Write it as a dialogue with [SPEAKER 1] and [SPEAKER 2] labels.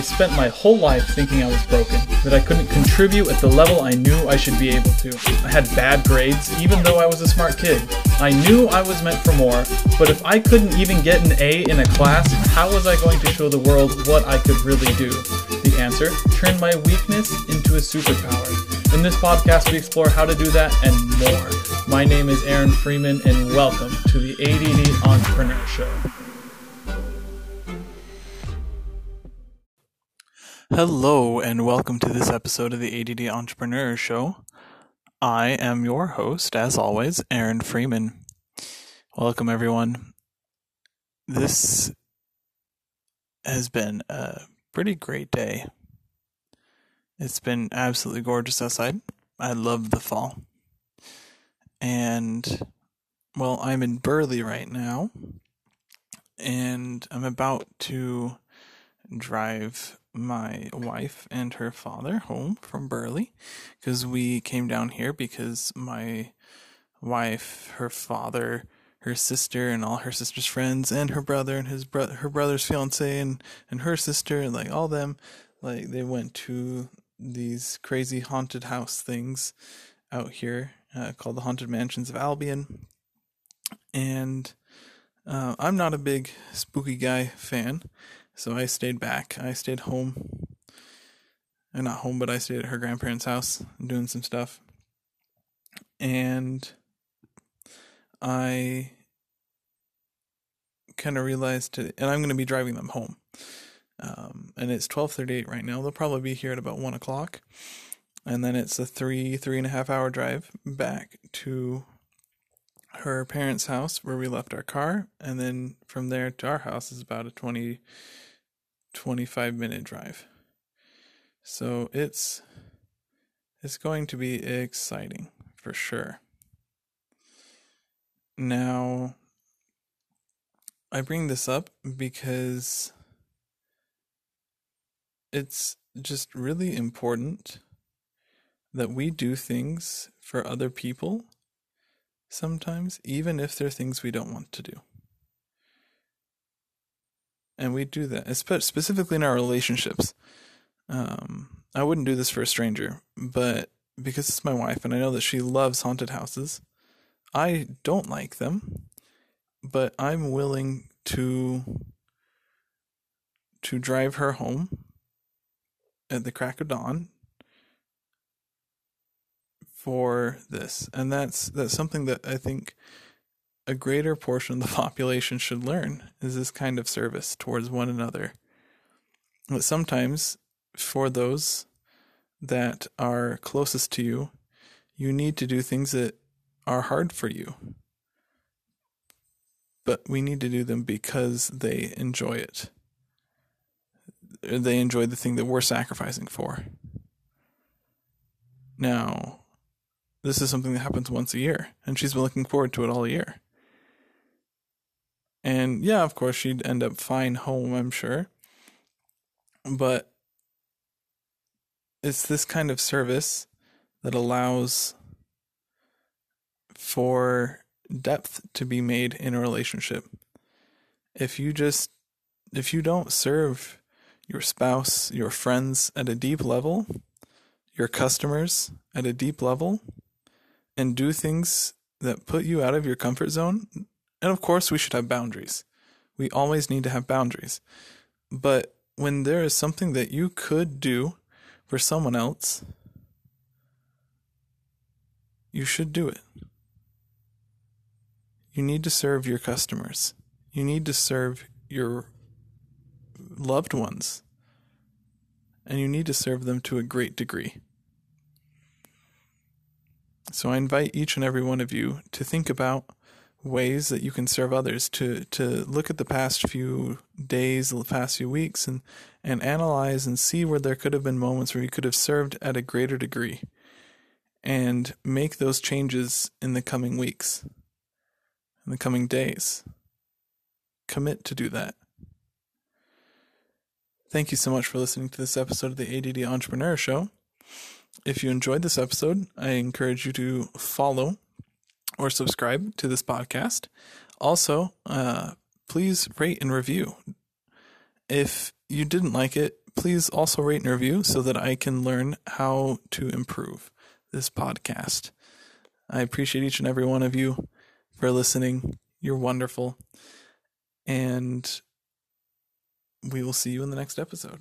[SPEAKER 1] spent my whole life thinking I was broken, that I couldn't contribute at the level I knew I should be able to. I had bad grades, even though I was a smart kid. I knew I was meant for more, but if I couldn't even get an A in a class, how was I going to show the world what I could really do? The answer turn my weakness into a superpower. In this podcast, we explore how to do that and more. My name is Aaron Freeman, and welcome to the ADD Entrepreneur Show. Hello, and welcome to this episode of the ADD Entrepreneur Show. I am your host, as always, Aaron Freeman. Welcome, everyone. This has been a pretty great day. It's been absolutely gorgeous outside. I love the fall. And, well, I'm in Burley right now, and I'm about to drive my wife and her father home from Burley because we came down here because my wife, her father, her sister, and all her sister's friends, and her brother and his bro- her brother's fiance and and her sister and like all them, like they went to these crazy haunted house things out here uh, called the Haunted Mansions of Albion, and uh, I'm not a big spooky guy fan. So I stayed back. I stayed home. And not home, but I stayed at her grandparents' house doing some stuff. And I kind of realized, to, and I'm going to be driving them home. Um, and it's 12:38 right now. They'll probably be here at about one o'clock, and then it's a three three and a half hour drive back to her parents' house where we left our car, and then from there to our house is about a 20 25 minute drive. So it's it's going to be exciting for sure. Now I bring this up because it's just really important that we do things for other people sometimes, even if they're things we don't want to do and we do that specifically in our relationships. Um, I wouldn't do this for a stranger, but because it's my wife and I know that she loves haunted houses, I don't like them, but I'm willing to to drive her home at the crack of dawn for this. And that's that's something that I think a greater portion of the population should learn is this kind of service towards one another. But sometimes, for those that are closest to you, you need to do things that are hard for you. But we need to do them because they enjoy it. They enjoy the thing that we're sacrificing for. Now, this is something that happens once a year, and she's been looking forward to it all year. And yeah, of course, she'd end up fine home, I'm sure. But it's this kind of service that allows for depth to be made in a relationship. If you just, if you don't serve your spouse, your friends at a deep level, your customers at a deep level, and do things that put you out of your comfort zone, and of course, we should have boundaries. We always need to have boundaries. But when there is something that you could do for someone else, you should do it. You need to serve your customers. You need to serve your loved ones. And you need to serve them to a great degree. So I invite each and every one of you to think about ways that you can serve others to to look at the past few days the past few weeks and and analyze and see where there could have been moments where you could have served at a greater degree and make those changes in the coming weeks in the coming days. Commit to do that. Thank you so much for listening to this episode of the ADD Entrepreneur Show if you enjoyed this episode i encourage you to follow or subscribe to this podcast. Also, uh, please rate and review. If you didn't like it, please also rate and review so that I can learn how to improve this podcast. I appreciate each and every one of you for listening. You're wonderful. And we will see you in the next episode.